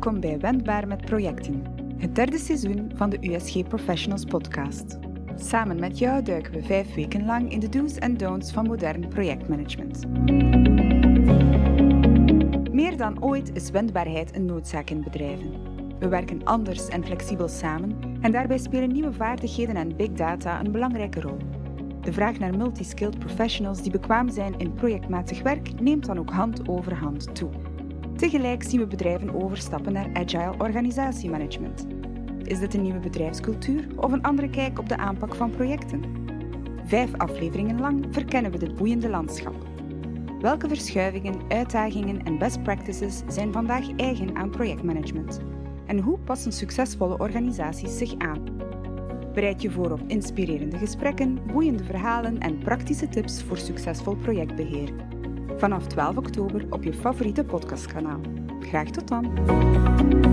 Wendbaar met projecten, het derde seizoen van de USG Professionals podcast. Samen met jou duiken we vijf weken lang in de do's en don'ts van modern projectmanagement. Meer dan ooit is wendbaarheid een noodzaak in bedrijven. We werken anders en flexibel samen en daarbij spelen nieuwe vaardigheden en big data een belangrijke rol. De vraag naar multiskilled professionals die bekwaam zijn in projectmatig werk neemt dan ook hand over hand toe. Tegelijk zien we bedrijven overstappen naar agile organisatiemanagement. Is dit een nieuwe bedrijfscultuur of een andere kijk op de aanpak van projecten? Vijf afleveringen lang verkennen we dit boeiende landschap. Welke verschuivingen, uitdagingen en best practices zijn vandaag eigen aan projectmanagement? En hoe passen succesvolle organisaties zich aan? Bereid je voor op inspirerende gesprekken, boeiende verhalen en praktische tips voor succesvol projectbeheer. Vanaf 12 oktober op je favoriete podcastkanaal. Graag tot dan!